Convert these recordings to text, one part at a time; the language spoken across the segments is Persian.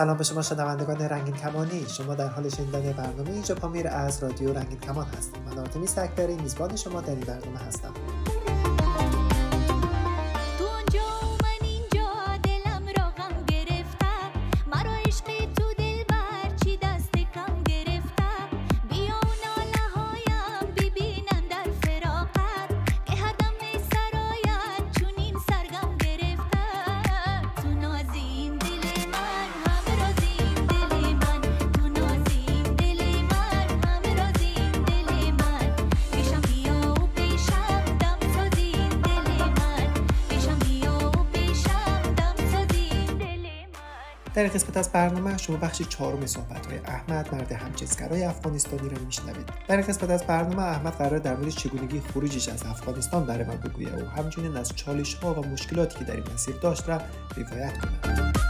سلام به شما شنوندگان رنگین کمانی. شما در حال شنیدن برنامه اینجا پامیر از رادیو رنگین کمان هستیم من آرتمیس اکبری میزبان شما در این برنامه هستم. در قسمت از برنامه شما بخش چهارم صحبت های احمد مرد همجنسگرای افغانستانی را میشنوید. در قسمت از برنامه احمد قرار در مورد چگونگی خروجش از افغانستان برای من بگوید و همچنین از چالش ها و مشکلاتی که در این مسیر داشت را روایت کند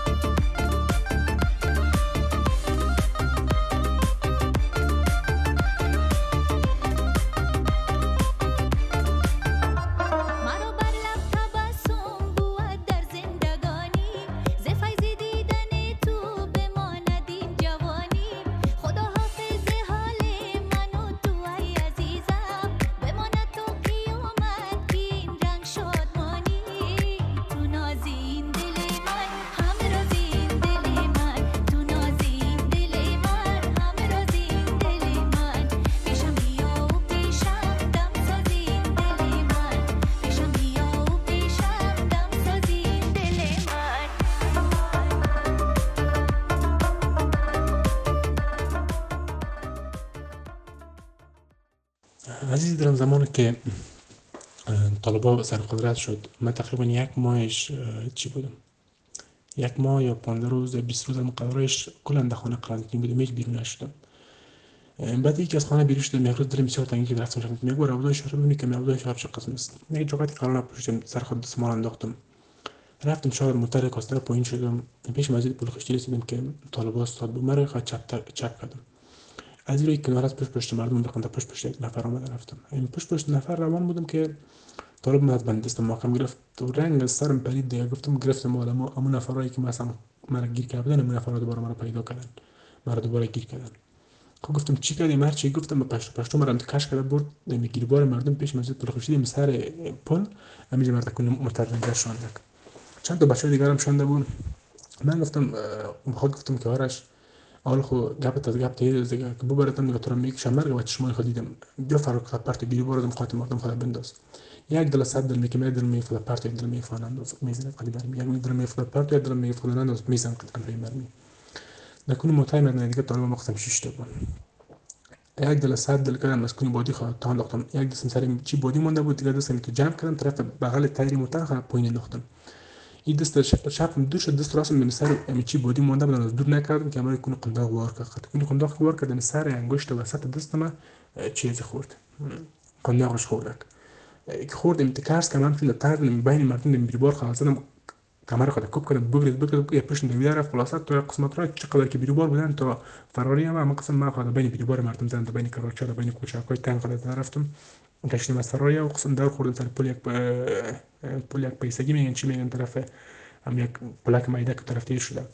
دارم زمانی که طالبا سر قدرت شد من تقریبا یک ماهش چی بودم؟ یک ماه یا 15 روز 20 روز قرارش کلا در خانه قرنطینه بودم هیچ بیرون نشدم. بعد یکی از خانه بیرون شدم یک روز دلم تنگی که رفتم شدم. میگه برو ابودا شهر ببینی که ابودا شهر چه قسم است. یک جاکتی کارنا پوشیدم سر خود دستمال انداختم. رفتم شهر موتر کاستر پایین شدم. پیش مسجد پول خشتی رسیدم که طالبا استاد بود. مرا چپ چپ کردم. از روی کنار از پشت پشت مردم بخوند پشت پشت یک نفر آمده رفتم. این پشت پشت نفر روان بودم که طالب من بند دستم گرفت. و رنگ از سرم پرید دیگه گفتم گرفتم اما اما نفرایی که مثلا مرا گیر کردن اون نفرها دوباره مرا پیدا کردن. مرا دوباره گیر کردن. خب گفتم چی کردی مرد چی گفتم پشت پشت مرا کش کرده برد می گیربار مردم پیش مسجد پرخوشیدیم سر پل. همینجا مرد کنم مترنگر شاندک چند تا بچه دیگه هم شانده بود. من گفتم خود گفتم که آرش اول خو گپت از گپ تیز دیگه که ببرتم دیگه تو رو می‌کشم مرگ و چشمای خود دیدم بیا فرق پرت گیری بردم خاطر مردم خود بنداز یک دل صد دل میکمه دل میفته پرت یک دل میفانند و می‌زنه قلی برمی یک دل میفته پرت یک دل میفته و میزن قد قلی برمی نکنه متای من دیگه طالب مقسم شش تا بود یک دل صد دل کردم از کنی بادی خواهد تا انداختم یک دستم سر چی بادی مونده بود دیگه دستم تو جمع کردم طرف بغل تایری متر پایین انداختم این دست چپم دور شد دست راستم به سر چی بودی مونده بودن از دور نکردم که امر کنه قنداق وار کرد کنه قنداق وار کرد سر انگشت وسط دستم چیزی خورد قنداقش خورد که خورد امتکارس که من فیل تر بین مردم دم بیربار خلاصم کمر خود کوب کردم بگرد بگرد یه پشت دویده رفت خلاصه تو قسمت را چقدر که بیربار بودن تا فراری هم اما قسم ما خود بین بیربار مردم زدن بین کراچا بین کوچاکای تنگ خود رفتم گشتیم از فراری و در خوردم سر پل یک پل یک پیسگی میگن چی میگن طرف هم یک پلک مایده که طرف تیر شده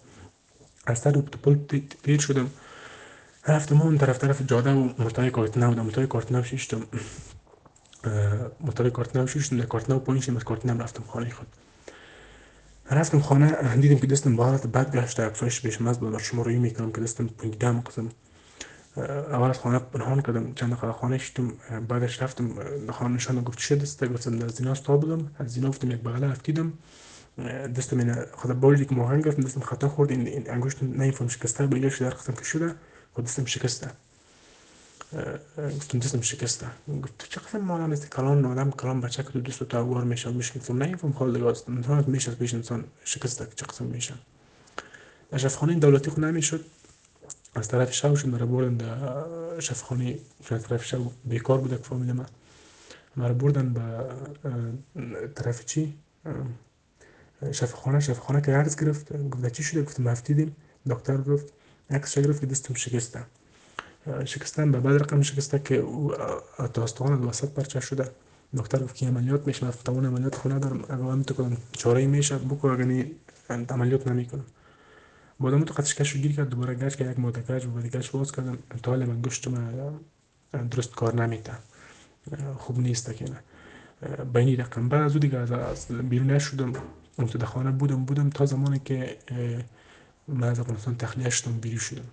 از سر پل تیر شدم رفتم اون طرف طرف جاده و متای کارتنا بودم متای کارتنا شیشتم متای کارتنا شیشتم در کارتنا پایین شدم از کارتنا رفتم خانه خود رفتم خانه دیدم که دستم بارت بد گشته افزایش بهش مز بود شما روی می‌کنم که دستم پونیدم قسم اول از خانه پنهان کردم چند دقیقه خانه شدم بعدش رفتم خانه نشان گفت چه دسته گفتم در زینا ستا بودم. از زینا گفتم یک بغله افتیدم دستم این خود بولی که موهن گرفتم دستم خطا خورد. این انگشت نمیفهم شکسته بلیش در قسم که شده خود دستم شکسته. گفتم دستم شکسته. گفت چه قسم مالا است کلان آدم کلان بچه که تو دست تو اوار میشه میشه گفتم نمیفهم حال دیگه است. انسان میشه پیش انسان شکسته چه قسم میشه. اشرف خانه دولتی خود نمی‌شد. از طرف شوشون مرا بردن در شفخانه از طرف شو بیکار بوده که فامیل من. مرا بردن به طرف چی؟ شفخانه. شفخانه که عرض گرفت گفت چی شده؟ گفتم افتیدیم دکتر گفت عکس گرفت که دستم شکسته. شکستن به بعد رقم شکسته که داستان وسط پرچه شده. دکتر گفت که عملیات میشه؟ من توان عملیات خونه دارم. اگه هم تو کنم چاره میشه بکو اگه عملیات نمی‌کنم. بعد تو قطعش کش گیر کرد دوباره گشت که یک ماده گشت و گشت باز کردم تا حال من گشتم درست کار نمیده خوب نیست که نه. بینی رقم بعد از دیگه از بیرون نشدم. اون تو خانه بودم بودم تا زمانی که من از افغانستان تخلیه شدم بیرون شدم.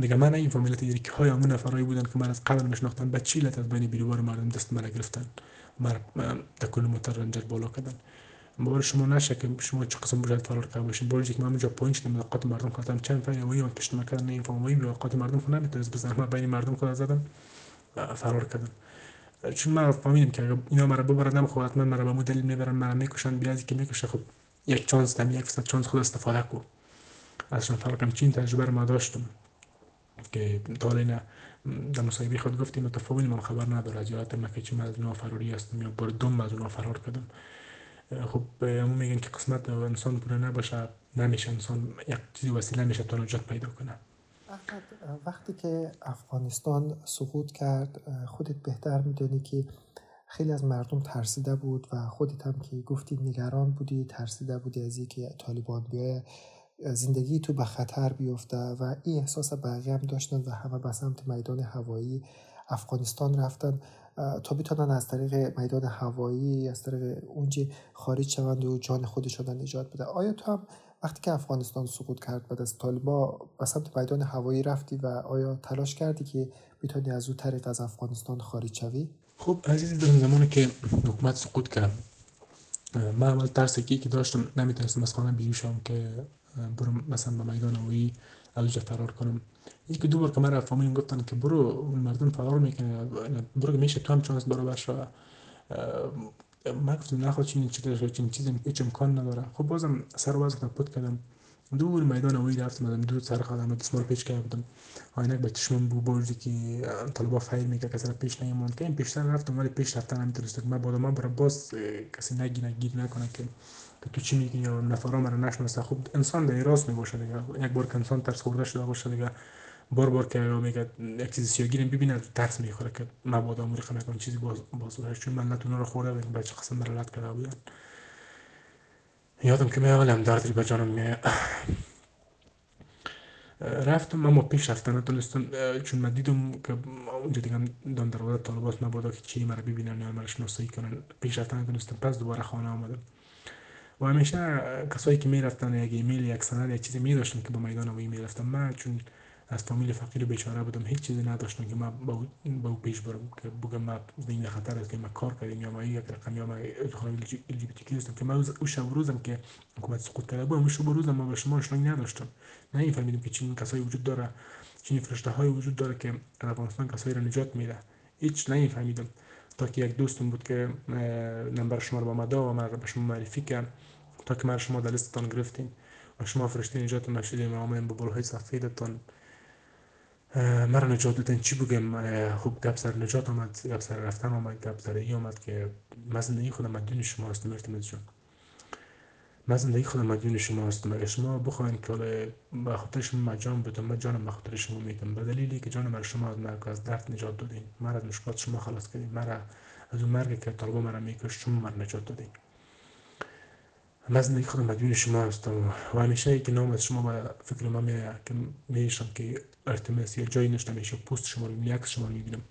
دیگه من این فامیلت دیگه که های همون نفرایی بودن که من از قبل مشناختن به چی از بین بیروبار مردم دست من گرفتن. من در کل موتر رنجر بالا کردن. باور شما نشه که شما چه قسم بجد فرار کرده باشین باور که من اونجا پوینت شدم ملاقات مردم کردم چند فعلی وی من پشت مکردن این فهم وی ملاقات مردم خود نمی‌تونست بزنم من بین مردم خود زدم فرار کردم چون من فهمیدم که اگر اینا مرا ببرن خب حتما مرا به مدل می‌برن مرا می‌کشن بیازی که می‌کشه خب یک چانس دم یک فصد چانس خود استفاده کو ازشون فرار کردم چین تجربه رو ما داشتم که تا نه در مصاحبه خود گفتیم متفاوت من خبر نداره از یادت که چه من از فراری هستم یا بار دوم از فرار کردم خب همون میگن که قسمت انسان پوره نباشه نمیشه انسان یک چیزی وسیله میشه تا نجات پیدا کنه. وقتی که افغانستان سقوط کرد خودت بهتر می‌دونی که خیلی از مردم ترسیده بود و خودت هم که گفتی نگران بودی ترسیده بودی از اینکه طالبان بیای زندگی تو به خطر بیفته و این احساس بقیه هم داشتن و همه به سمت میدان هوایی افغانستان رفتن. تا بتونن از طریق میدان هوایی از طریق اونجا خارج شوند و جان خودشون نجات بده. آیا تو هم وقتی که افغانستان سقوط کرد بعد از طالبا به سمت میدان هوایی رفتی و آیا تلاش کردی که بتونی از اون طریق از افغانستان خارج شوی؟ خب عزیزی در زمانی که حکومت سقوط کرد من اول ترسی که داشتم نمی‌تونستم از خانه بیرون که برم مثلا به میدان هوایی الجا فرار کنم یکی دو بار که من فامیلم گفتن که برو مردم فرار می‌کنه برو میشه تو هم چانس برابر شو من گفتم نخواد چین چیزی چین چیزی هیچ امکان نداره خب بازم سر باز پد کردم. دور میدان اوی رفتم مدام دور سر خودم دستمال پیش کردم. آینک به چشمم بو بردی که طلبا فیر میگه کسی پیش نیاموند. که این پیشتر رفتم ولی پیش رفتن نمی‌تونست که من بعد من برای باز کسی نگی نگیر نکنه که که تو چی میگی یا نفرا مرا نشناسه. خب انسان در راست می‌باشه دیگه. یک بار که انسان ترس خورده شده باشه دیگه. بار بار که میگه یک چیز سیاگیرم ببینه ترس می‌خوره که مبادا امور خمه چیزی باز باز چون من نتونه رو خورده بودم بچه قسم لط کرده بودن یادم که میاغلم دردی به جانم می رفتم اما پیش رفتن نتونستم چون من دیدم که اونجا دیگه دان دروازه طالبات مبادا که چی مرا ببینن یا مرا شناسایی کنن. پیش رفتن نتونستم. پس دوباره خانه آمدم. و همیشه کسایی که می‌رفتن یک ایمیل یک سند یک چیزی می داشتن که با میدان و ایمیل رفتم. من چون از فامیل فقیر بیچاره بودم هیچ چیزی نداشتم که من با او پیش برم که بگم من این خطر است که من کار کردیم یا ما یک رقم یا ما خانم ال جی بی هستم که من او شب روزم که حکومت سقوط کرده بودم شب روزم ما به شما آشنایی نداشتم. نه فهمیدم که چنین کسایی وجود داره چنین فرشته های وجود داره که افغانستان کسایی را نجات میده. هیچ نه فهمیدم. تا که یک دوستم بود که نمبر شما رو با ما و من به شما معرفی کرد. تا که در لیستتان گرفتین و شما فرشته نجات ما شدیم و با بلوهای سفیدتان مرا نجات دادن چی بگم؟ خوب گپ سر نجات آمد گپ سر رفتن آمد گپ سر ای آمد که من زندگی خودم مدیون شما هستم. ارتمز جان. من زندگی خودم شما هستم. اگر شما بخواین که به خاطر شما جان بدم من جانم به خاطر شما میدم. به دلیلی که جان من شما از مرگ از درد نجات دادین. مرا از مشکلات شما خلاص کردین. مرا از اون مرگ که طالبا مرا میکش شما مرا نجات دادین. من زندگی خودم مدیون شما هستم و همیشه که نام از شما به فکر ما میاد که میشم که ارتمس یا جایی نشته میشه پست شما رو عکس شما رو می‌بینم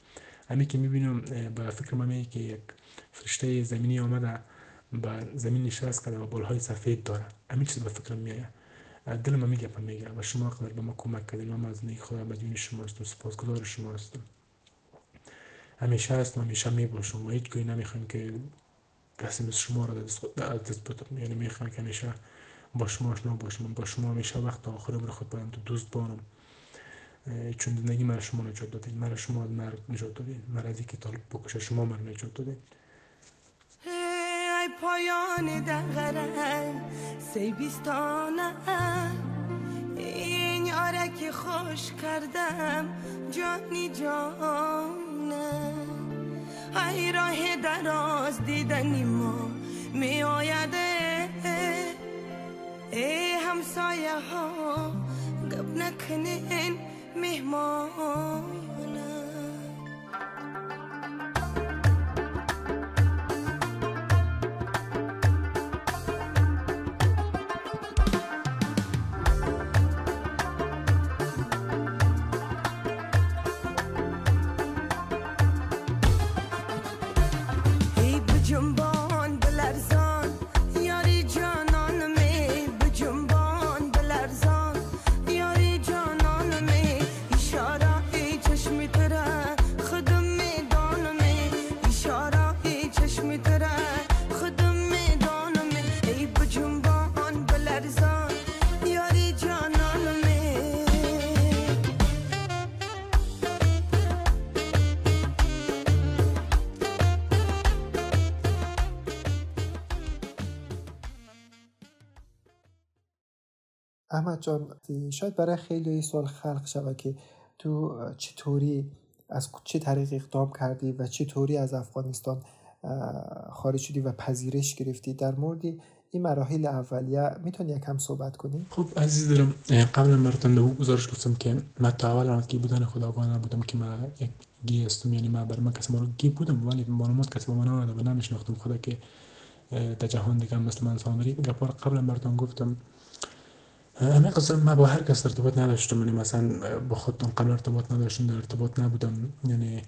همین که می‌بینم به فکر ما میاد که یک فرشته زمینی آمده به زمین نشست کرده و بالهای سفید داره همین چیز به فکر میاد دل ما میگه میگه و شما قدر به ما کمک کردین من از زندگی خودم مدیون شما هستم سپاسگزار شما هستم همیشه هستم همیشه می‌باشم و هیچ گوی نمی‌خوام که مثل شما رو از دست بدم. یعنی می‌خوام که همیشه با شما آشنا باشم با شما همیشه وقت آخر عمر خود باید دوست بانم چون زندگی من شما نجات دادین. من شما از مرگ نجات دادین. من از اینکه طالب بکشه شما من نجات دادین. ای پایان دقرن سی بیستانه. این یاره خوش کردم. جانی جانه ای راه دراز دیدنی ما می آیده ای همسایه ها گب نکنین مهمان احمد جان شاید برای خیلی سوال خلق شود که تو چطوری از چه طریق اقدام کردی و چطوری از افغانستان خارج شدی و پذیرش گرفتی؟ در مورد این مراحل اولیه می‌تونی یکم صحبت کنی؟ خب عزیز دارم قبل براتون دو گزارش گفتم که من تا اول کی بودن خداگاه نبودم که من یک گی هستم یعنی من بر من کسی ما گی بودم ولی معلومات کسی با من نداده و نمیشناختم. خدا که در جهان دیگه مثل من انسان داری براتون گفتم همه قصه من با هر کس ارتباط نداشتم. یعنی مثلا با خودم قبل ارتباط نداشتم در ارتباط نبودم. یعنی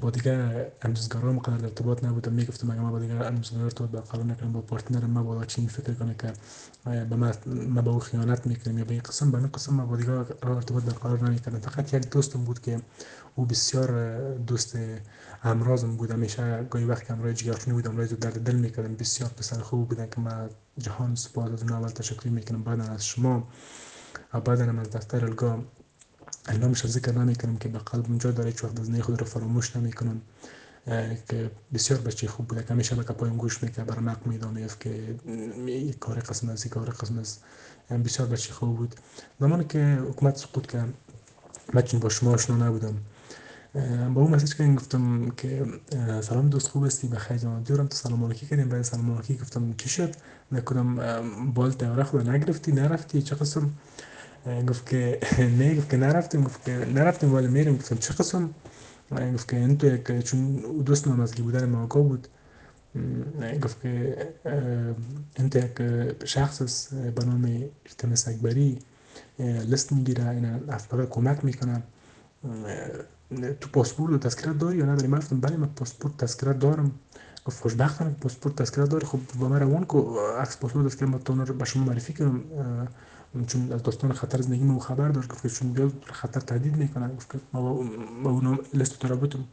با دیگر امروزگارام قدر ارتباط نبودم. می‌گفتم اگه من با دیگر امروزگار ارتباط برقرار نکنم با پارتنرم من با چی فکر کنه که به من با او خیانت می‌کنم یا به این قسم به این قسم من با دیگر ارتباط برقرار نمی‌کردم. فقط یک دوستم بود که او بسیار دوست امرازم بود. همیشه گاهی وقت که امرای جگرخونی بودم رای درد دل می‌کردم. بسیار پسر خوب بودن که من جهان اون اول تشکر می‌کنم بعد از شما و بعد از دفتر الگا نامش ذکر نمی‌کنم که به قلب جا داره هیچ وقت از خود رو فراموش نمی‌کنم. که بسیار بچه خوب بوده. که همیشه به پایم گوش می‌کرد برای نقل میدام که کار قسم یک کار قسم از بسیار بچه خوب بود. زمانی که حکومت سقوط کرد من با شما آشنا نبودم. با اون مسیج که گفتم که سلام دوست خوب هستی بخیر جان دیورم تو سلام علیکی کردیم. بعد سلام علیکی گفتم چی شد؟ نکنم بال دوره خود نگرفتی نرفتی؟ چه قسم؟ گفت که نه گفت که نرفتیم. گفت که نرفتیم ولی میریم. گفتم چه قسم؟ گفت که یک چون دوست نامزگی بودن ما بود. گفت که انت یک شخص به نام ارتمس اکبری. لست می‌گیره این افراد کمک می‌کنه تو پاسپورت و تذکره داری یا نداری من گفتم بله من پاسپورت تذکره دارم. گفت خوشبختم پاسپورت تذکره داری. خب با من روان کو عکس پاسپورت تذکره ما تو به شما معرفی کنم. چون از داستان خطر زندگی مو خبر داشت. گفت چون بیاد خطر تهدید می‌کنه گفت که ما با اونم لست ترابطم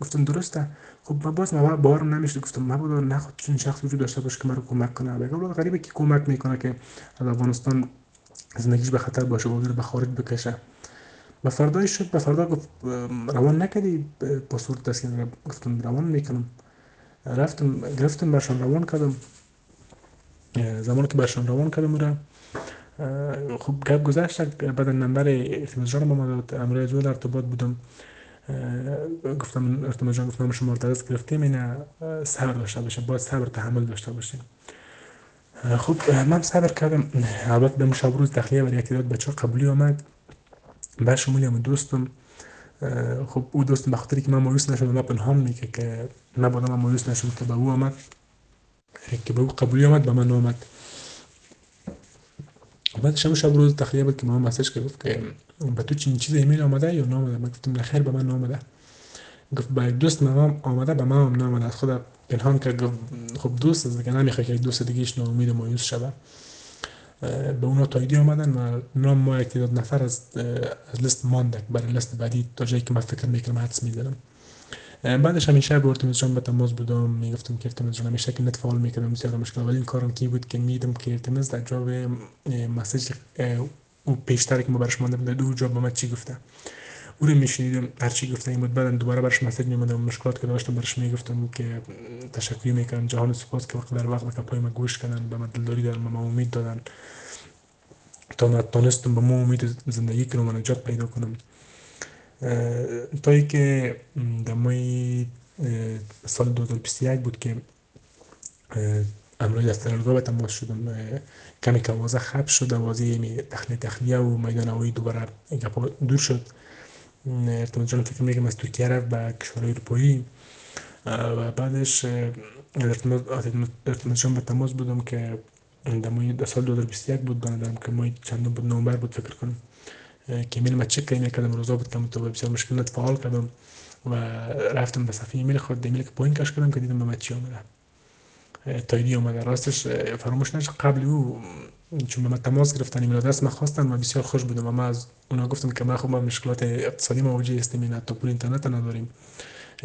گفتم درسته. خب ما باز ما باورم نمیشه گفتم ما بود نخواد چون شخص وجود داشته باشه که مرا کمک کنه. بگم غریبه که کمک می‌کنه که از افغانستان زندگیش به خطر باشه و به خارج بکشه؟ و فردای شد به فردا گفت روان نکردی؟ پاسپورت تسکین گفتم روان می‌کنم. رفتم گرفتم برشان روان کردم. زمانی که برشان روان کردم را خب گپ گذشت بعد نمبر ارتماز جان با ما داد امروی زود ارتباط بودم. گفتم ارتماز جان گفتم شما ارتباط گرفتیم این صبر داشته باشه باید صبر تحمل داشته باشیم خب من صبر کردم. البته به شب روز داخلیه برای یک بچه قبولی آمد. به شمول دوستم خب او دوستم بخاطری که من مایوس نشدم من پنهان میگه که نبودم من مایوس نشدم که به او آمد. که به او قبولی آمد به من آمد. بعد شب شب روز تخلیه بود که ما مسیج که گفت که به تو چین چیز ایمیل آمده یا نامده؟ من گفتم خیر به من نامده. گفت به دوست من آمده به من نامده. از خود پنهان کرد گفت خب دوست از دیگه نمی‌خواد که دوست دیگهش ناامید مایوس شده به اونا تاییدی آمدن و نام ما یک تعداد نفر از از لیست ماندک برای لیست بعدی تا جایی که من فکر می‌کنم حدس می‌زنم بعدش همیشه به ارتمیز جان به تماس بودم می‌گفتم که ارتمیز جان همیشه که نت فعال می‌کردم بسیار مشکل ولی این کارم کی بود که میدم که ارتمیز در جواب مسیج او پیشتر که ما برش مانده بود دو جواب ما چی گفته؟ او رو میشنیدم هر چی گفته این بود بعد دوباره برش مسیج میمدم مشکلات که داشتم برش می‌گفتم که تشکر می‌کنم جهان سپاس که وقت در وقت که پای ما گوش کردن به من دلداری دارن به ما امید دادن تا تونستم به ما امید زندگی کنم و نجات پیدا کنم تا که در مای سال 2021 بود که امروز دفترالگاه به تماس شدم کمی که آوازه خب شد آوازه تخلیه تخلیه و میدان هوایی دوباره دور شد ارتماد جان فکر میگم از ترکیه رفت به کشورهای اروپایی و بعدش ارتماد جان به تماس بودم که در سال 2021 بود بندم که ماه چندم بود نومبر بود فکر کنم که ایمیل ما چک کردم کردم روزا بود که تو بسیار مشکل فعال کردم و رفتم به صفحه ایمیل خود ایمیل که پوینت کش کردم که دیدم به من چی اومده تاییدی اومده. راستش فراموش نشه قبل او چون به من تماس گرفتن ایمیل آدرس من خواستن و بسیار خوش بودم. و من از اونا گفتم که ما خب ما مشکلات اقتصادی مواجه هستیم این حتی پول اینترنت نداریم.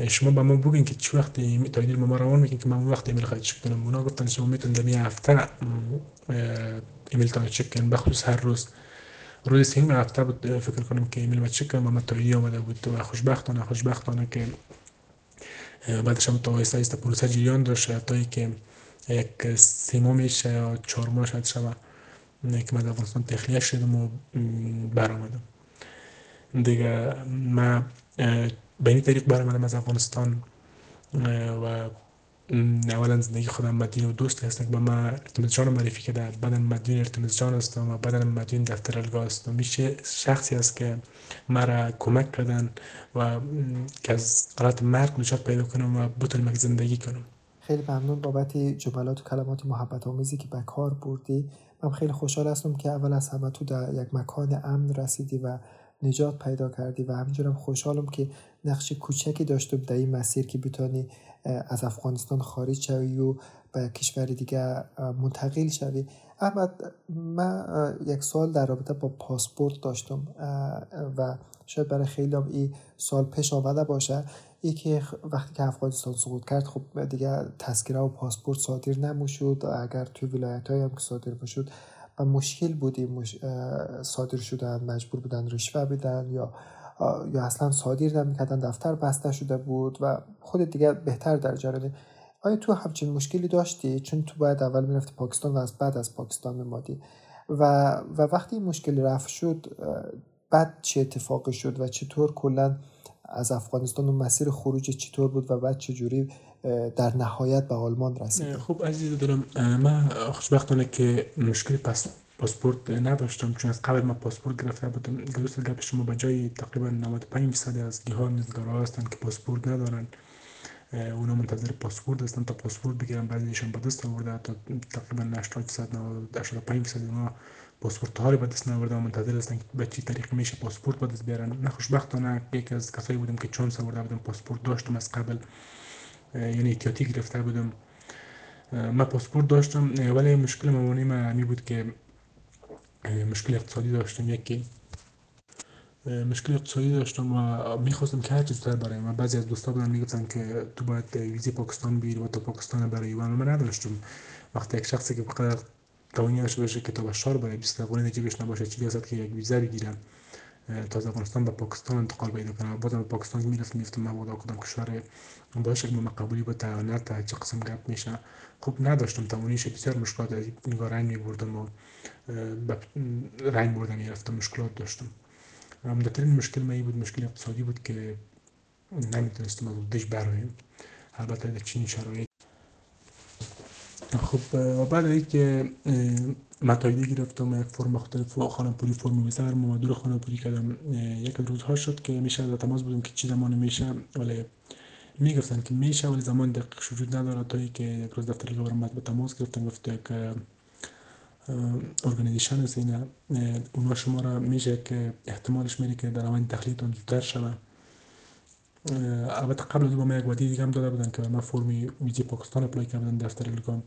شما به ما بگین که چه وقت تایید ما روان می‌کنین که من اون وقت ایمیل خواهید چک کنم. اونا گفتن شما می‌تونید در هفته ایمیل تا چک کنین. بخصوص هر روز. روز سیم هفته بود فکر کنم که ایمیل ما چک کنم. من تایید آمده بود و خوشبختانه خوشبختانه که بعدش هم تا آیسته آیسته پروسه جریان داشت. تا که یک سیمو میشه یا چهارم شاید شود. که من افغانستان تخلیه شدم و برآمدم. دیگه من به این طریق برآمدم از افغانستان و اولا زندگی خودم مدین و دوست هستم که به من ارتمز جان معرفی کرده. بعدا مدین ارتمز جان هستم و بعدا مدین دفتر الگاه هستم. میشه شخصی است که مرا کمک کردن و که از حالت مرگ نجات پیدا کنم و بتونم زندگی کنم. خیلی ممنون بابت جملات و کلمات محبت آمیزی که به کار بردی. من خیلی خوشحال هستم که اول از همه تو در یک مکان امن رسیدی و نجات پیدا کردی و همینجورم خوشحالم که نقش کوچکی داشته در این مسیر که بتانی از افغانستان خارج شوی و به کشور دیگه منتقل شوی. احمد من یک سال در رابطه با پاسپورت داشتم و شاید برای خیلی این سال پیش آمده باشه. ای که وقتی که افغانستان سقوط کرد خب دیگه تذکره و پاسپورت صادر نمی‌شد. اگر توی ولایت های هم که صادر بشد و مشکل بودی مش... صادر شدن مجبور بودن رشوه بدن یا یا اصلا صادر نمی‌کردن دفتر بسته شده بود و خود دیگه بهتر در جریان. آیا تو همچین مشکلی داشتی؟ چون تو باید اول می‌رفتی پاکستان و از بعد از پاکستان میمادی و و وقتی این مشکل رفت شد بعد چه اتفاقی شد و چطور کلا از افغانستان و مسیر خروج چطور بود و بعد چجوری در نهایت به آلمان رسید؟ خب عزیز دارم من خوشبختانه که مشکلی پس پاسپورت نداشتم چون از قبل ما پاسپورت گرفته بودم. درست گپ شما به جای تقریبا 95 درصد از گیاه نزگارا هستن که پاسپورت ندارن. اونا منتظر پاسپورت هستن تا پاسپورت بگیرن بعضیشون به دست آورده تا تقریبا 80 درصد 85 درصد اونا پاسپورت ها رو به دست نآورده منتظر هستن که به چی طریق میشه پاسپورت به دست بیارن نه خوشبختانه یکی از کسایی بودم که چانس آورده بودم پاسپورت داشتم از قبل یعنی احتیاطی گرفته بودم من پاسپورت داشتم ولی مشکل موانی من می بود که مشکل اقتصادی داشتم یکی مشکل اقتصادی داشتم و می‌خواستم که هر چیز زودتر برای من بعضی از دوستا بودن می‌گفتن که تو باید ویزی پاکستان بگیری و تو پاکستان برای و من نداشتم وقتی یک شخصی که بقدر توانی داشته باشه که تا شار برای 20 افغانی جیبش نباشه. چی هست که یک ویزا بگیرم تا افغانستان به پاکستان انتقال پیدا کنم بازم به پاکستان می‌رفتم میفتم مبادا کدام کشور که قبولی با تا تا چه قسم گپ میشه. خب نداشتم. توانیش بسیار مشکلات از رنگ میبردم و رنگ بردم می‌رفتم. مشکلات داشتم. عمدترین مشکل من بود مشکل اقتصادی بود که نمی‌تونستم از دش برایم البته در چین شرایط خب و بعد از که متایدی گرفتم یک فرم مختلف خانه پولی فرم ویزر مدیر خانه پولی کردم یک روزها شد که میشه در تماس بودم که چی زمان میشه ولی می‌گفتن که میشه ولی زمان دقیق وجود نداره تا که یک روز دفتر گورنمنت به تماس گرفتن گفت یک ارگانیزیشن است اینا اونا شما را میشه که احتمالش میره که در اول تخلیتون زودتر شوه. البته قبل از ما یک ودی دیگه هم داده بودن که من فرمی ویزی پاکستان اپلای کردن دفتر الگام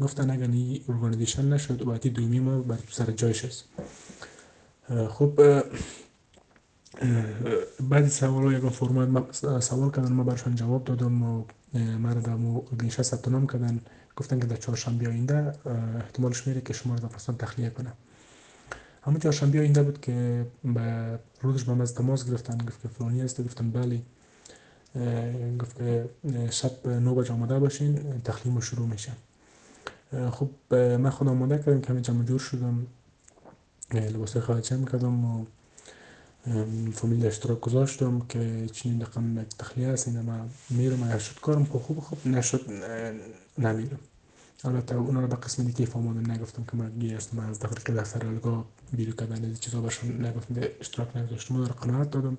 گفتن اگر این ارگانیزیشن نشد ودی دومی ما بر سر جایش است. خب بعد سوال یک فرمت سوال کردن ما برشان جواب دادم و مرا در ارگانیزیشن ثبت نام کردن. گفتن که در چهارشنبه آینده احتمالش میره که شما رو در افغانستان تخلیه کنه همون چهارشنبه آینده بود که به روزش به تماس گرفتن. گفت که فلانی هست. گفتم بله. گفت که شب نو بجه آماده باشین تخلیم شروع میشه. خب من خودم آماده کردم که جمع جور شدم لباس خواهد جمع کردم و فامیل اشتراک گذاشتم که چنین رقم تخلیه هست اینه من میرم اگر شد کارم خوب خوب خوب نشد نمیرم. البته اونا رو به قسم دیگه فهموندم نگفتم که من گیرستم از داخل دفتر الگاه بیرو کردن از چیزا برشون نگفتم اشتراک نگذاشتم رو قناعت دادم.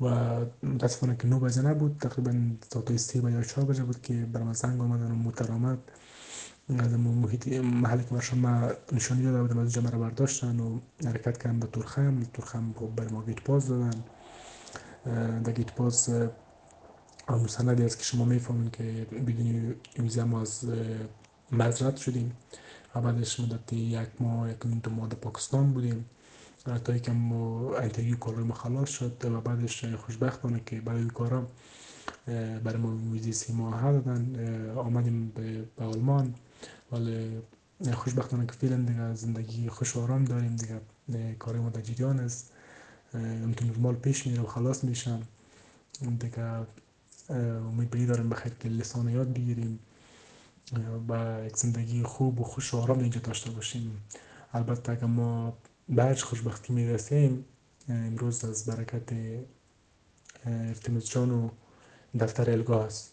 و متاسفانه که نو بجه نبود. تقریبا ساعت سه یا چهار بجه بود که برام زنگ آمدن و موتر آمد. از محیط محلی که برشان ما نشانی داده بودم از جمعه برداشتن و حرکت کردن به تورخم تورخم خب بر ما گیت پاس دادن. در گیت پاس مستندی است که شما می‌فهمید که بدون ویزا ما از مزرد شدیم. و بعدش مدت یک ماه یک دو ماه در پاکستان بودیم. تا یکم انترвیو کار ما خلاص شد و بعدش خوشبختانه که برای کارا برای ما ویزی سی ماه دادن آمدیم به آلمان. ولی خوشبختانه که فعلا دیگه زندگی خوش آرام داریم دیگه کار ما در جریان است. امتون نرمال پیش میره و خلاص میشن. دیگه امید به داریم بخیر که لسان یاد بگیریم. و یک زندگی خوب و خوش آرام اینجا داشته باشیم. البته اگر ما به خوشبختی می‌رسیم. امروز از برکت افتیموس جان و دفتر الگاه است.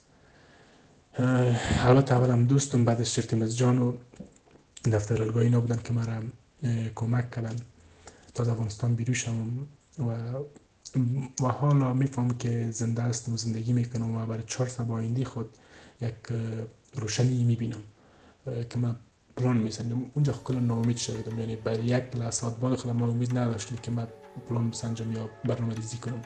البته اولم دوستم بعدش افتیموس جان و دفتر الگاه اینا بودن که مرا کمک کردن تا در افغانستان بیرو و و حالا میفهم که زنده هستم و زندگی می‌کنم و برای چهار سال آینده خود یک روشنی می‌بینم که من پلان میسنجم اونجا کلا ناامید شدم. یعنی برای یک لحظات بعد خودم ما امید نداشتم که من پلان بسنجم یا برنامه ریزی کنم.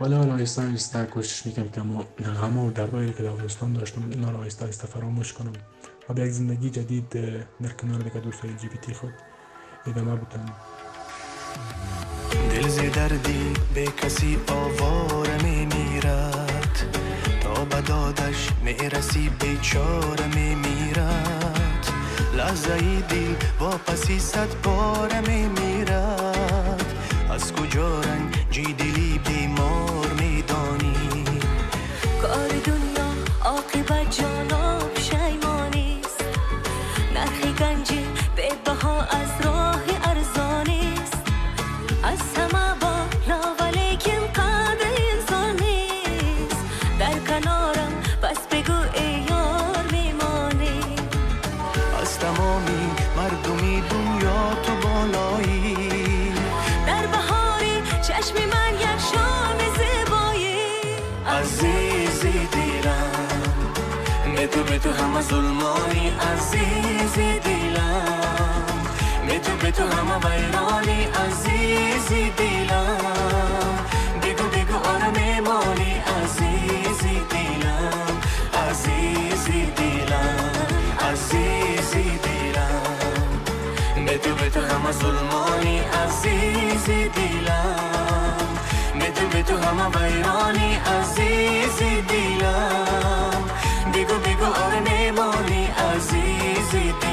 ولی حالا آیسته آیسته کوشش می‌کنم که ما غم و دردایی که در افغانستان داشتم اینا را آیسته آیسته فراموش کنم. و به یک زندگی جدید در کنار دیگه دوستای جی بی تی خود ادامه بودم دل زی دردی به کسی آواره می میرد تا بدادش می‌رسی بیچاره می میرد لحظه ای دل واپسی صد باره می میرد. از کجا رنگ جی دلی بیمار میدانی کار دنیا عاقبت جانب ظلمانی عزیزی دیلم به تو به تو همه ویرانی عزیزی دیلم بگو بگو آره میمانی عزیزی دیلم عزیزی دیلم عزیزی دیلم به تو به تو همه ظلمانی عزیزی دیلم به تو به تو همه ویرانی عزیزی دیلم بگو بگو آره میمانی عزیزی.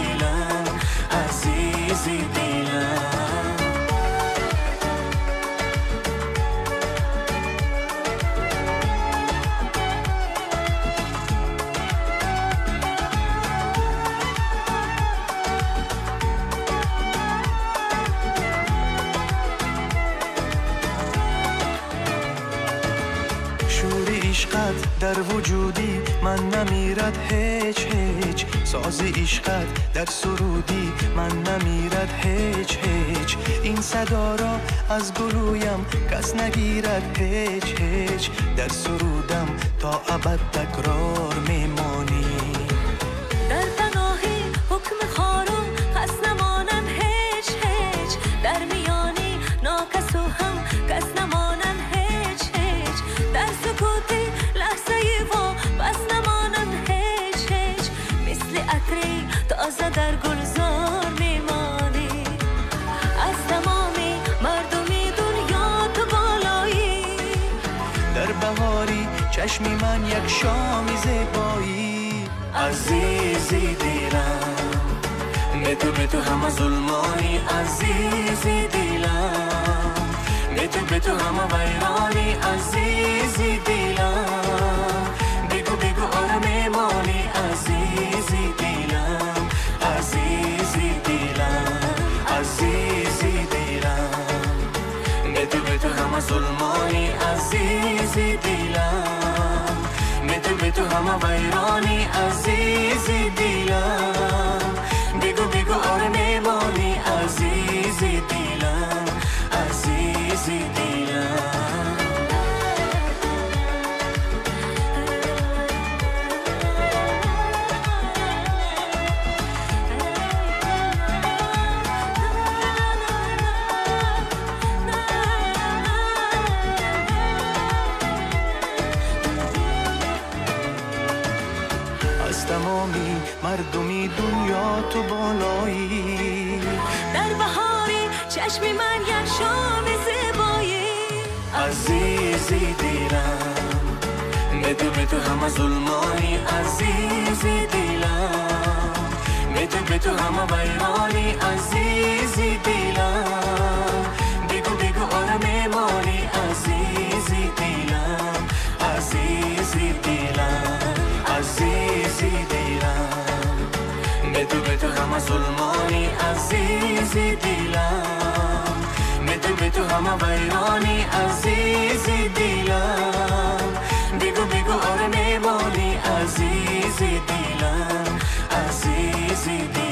در وجودی من نمیرد هیچ هیچ. ساز عشقت در سرودی من نمیرد هیچ هیچ. این صدا را از گلویم کس نگیرد هیچ هیچ. در سرودم تا ابد تکرار میمانی. در پناهی حکم چشمی من یک شام زیبایی عزیزی دیلم. به تو به تو همه ظلمانی. عزیزی دیلم. به تو به تو همه ویرانی. عزیزی دیلم. بگو بگو آره میمانی عزیزی دیلم. عزیزی دیلم. عزیزی دیلم. به تو به تو همه ظلمانی. عزیزی تو به تو همه مردمی دنیا تو بالایی در بهاری چشم من یک شام زیبایی. عزیزی دیلم به تو همه ظلمانی. عزیزی دیلم تو به تو همه ویرانی. عزیزی دیلم بگو بگو آره میمانی عزیزی دیلم عزیزی دیلم عزیزی دیلم मिठु मिठु हामवानी असीस दिला मिथु मिथु हाम भैरानी असीस दिला बेगु हर मेवानी आसिस दिलासी दिला